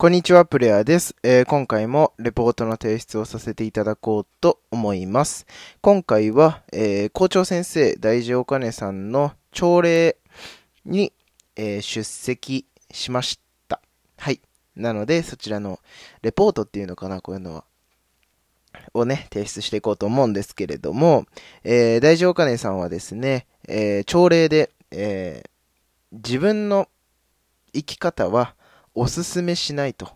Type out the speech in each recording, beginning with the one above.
こんにちは、プレイヤーです、えー、今回もレポートの提出をさせていただこうと思います。今回は、えー、校長先生、大事お金さんの朝礼に、えー、出席しました。はい。なので、そちらのレポートっていうのかな、こういうのは。をね、提出していこうと思うんですけれども、えー、大事お金さんはですね、えー、朝礼で、えー、自分の生き方は、おすすめしないと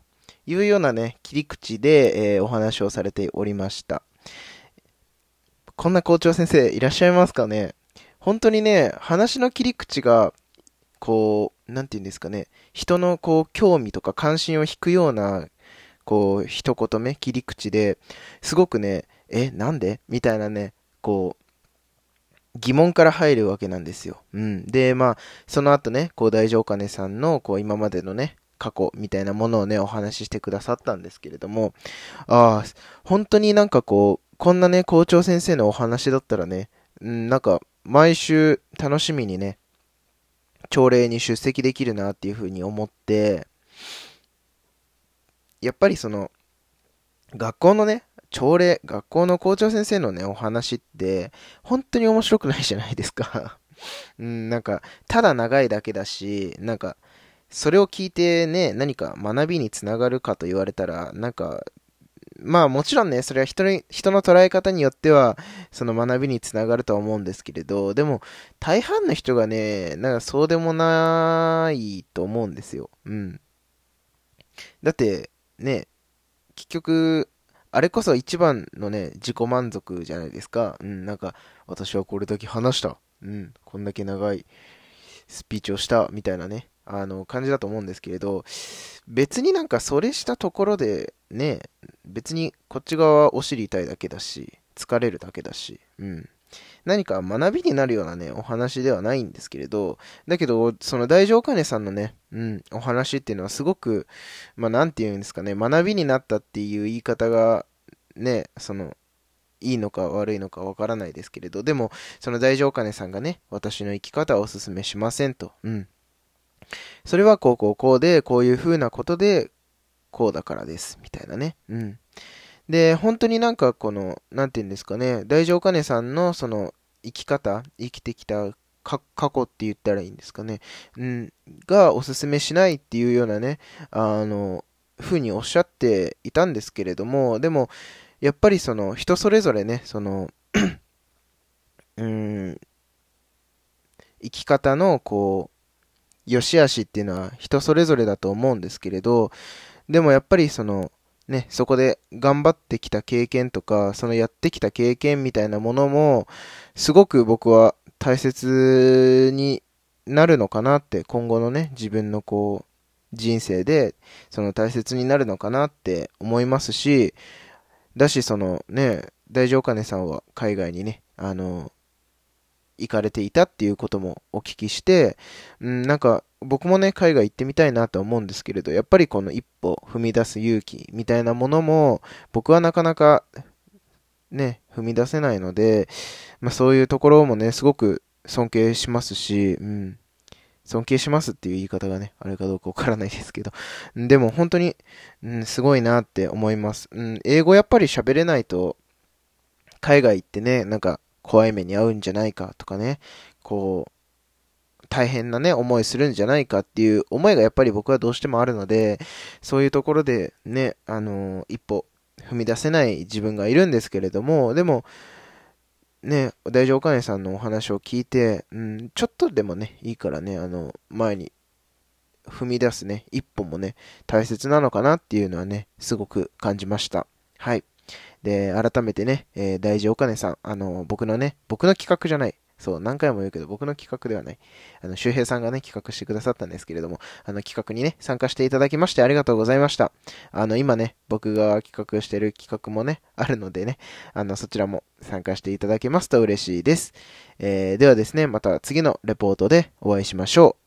いうようなね、切り口で、えー、お話をされておりました。こんな校長先生いらっしゃいますかね？本当にね、話の切り口が、こう、なんて言うんですかね、人のこう、興味とか関心を引くような、こう、一言目、切り口で、すごくね、え、なんで？みたいなね、こう、疑問から入るわけなんですよ。うん。で、まあ、その後ね、こう、大丈夫お金さんの、こう、今までのね、過去みたいなものをね、お話ししてくださったんですけれども、ああ、本当になんかこう、こんなね、校長先生のお話だったらね、うん、なんか、毎週楽しみにね、朝礼に出席できるなっていうふうに思って、やっぱりその、学校のね、朝礼、学校の校長先生のね、お話って、本当に面白くないじゃないですか。うん、なんか、ただ長いだけだし、なんか、それを聞いてね、何か学びにつながるかと言われたら、なんか、まあもちろんね、それは人に人の捉え方によっては、その学びにつながるとは思うんですけれど、でも、大半の人がね、なんかそうでもないと思うんですよ。うん。だって、ね、結局、あれこそ一番のね、自己満足じゃないですか。うん、なんか、私はこれだけ話した。うん、こんだけ長いスピーチをした、みたいなね。あの、感じだと思うんですけれど、別になんかそれしたところで、ね、別にこっち側はお尻痛いだけだし、疲れるだけだし、うん。何か学びになるようなね、お話ではないんですけれど、だけど、その大乗金さんのね、うん、お話っていうのはすごく、まあ、なんて言うんですかね、学びになったっていう言い方が、ね、その、いいのか悪いのかわからないですけれど、でも、その大乗金さんがね、私の生き方をお勧めしませんと、うん。それはこうこうこうで、こういう風なことで、こうだからです。みたいなね。うん。で、本当になんかこの、なんて言うんですかね、大乗金さんのその生き方、生きてきた過去って言ったらいいんですかね。うん。がおすすめしないっていうようなね、あの、風におっしゃっていたんですけれども、でも、やっぱりその人それぞれね、その うん、生き方のこう、良し悪しっていうのは人それぞれだと思うんですけれど、でもやっぱりその、ね、そこで頑張ってきた経験とか、そのやってきた経験みたいなものも、すごく僕は大切になるのかなって、今後のね、自分のこう、人生で、その大切になるのかなって思いますし、だし、そのね、大丈夫かねさんは海外にね、あの、行かれていたっていうこともお聞きして、うん、なんか僕もね、海外行ってみたいなと思うんですけれど、やっぱりこの一歩踏み出す勇気みたいなものも、僕はなかなかね、踏み出せないので、まあそういうところもね、すごく尊敬しますし、うん、尊敬しますっていう言い方がね、あれかどうかわからないですけど、でも本当に、うん、すごいなって思います。うん、英語やっぱり喋れないと、海外行ってね、なんか怖い目に遭うんじゃないかとかね、こう、大変なね、思いするんじゃないかっていう思いがやっぱり僕はどうしてもあるので、そういうところでね、あの、一歩踏み出せない自分がいるんですけれども、でも、ね、大丈夫お金さんのお話を聞いて、うん、ちょっとでもね、いいからね、あの、前に踏み出すね、一歩もね、大切なのかなっていうのはね、すごく感じました。はい。で、改めてね、えー、大事お金さん、あの、僕のね、僕の企画じゃない。そう、何回も言うけど、僕の企画ではない。あの、周平さんがね、企画してくださったんですけれども、あの、企画にね、参加していただきましてありがとうございました。あの、今ね、僕が企画してる企画もね、あるのでね、あの、そちらも参加していただけますと嬉しいです。えー、ではですね、また次のレポートでお会いしましょう。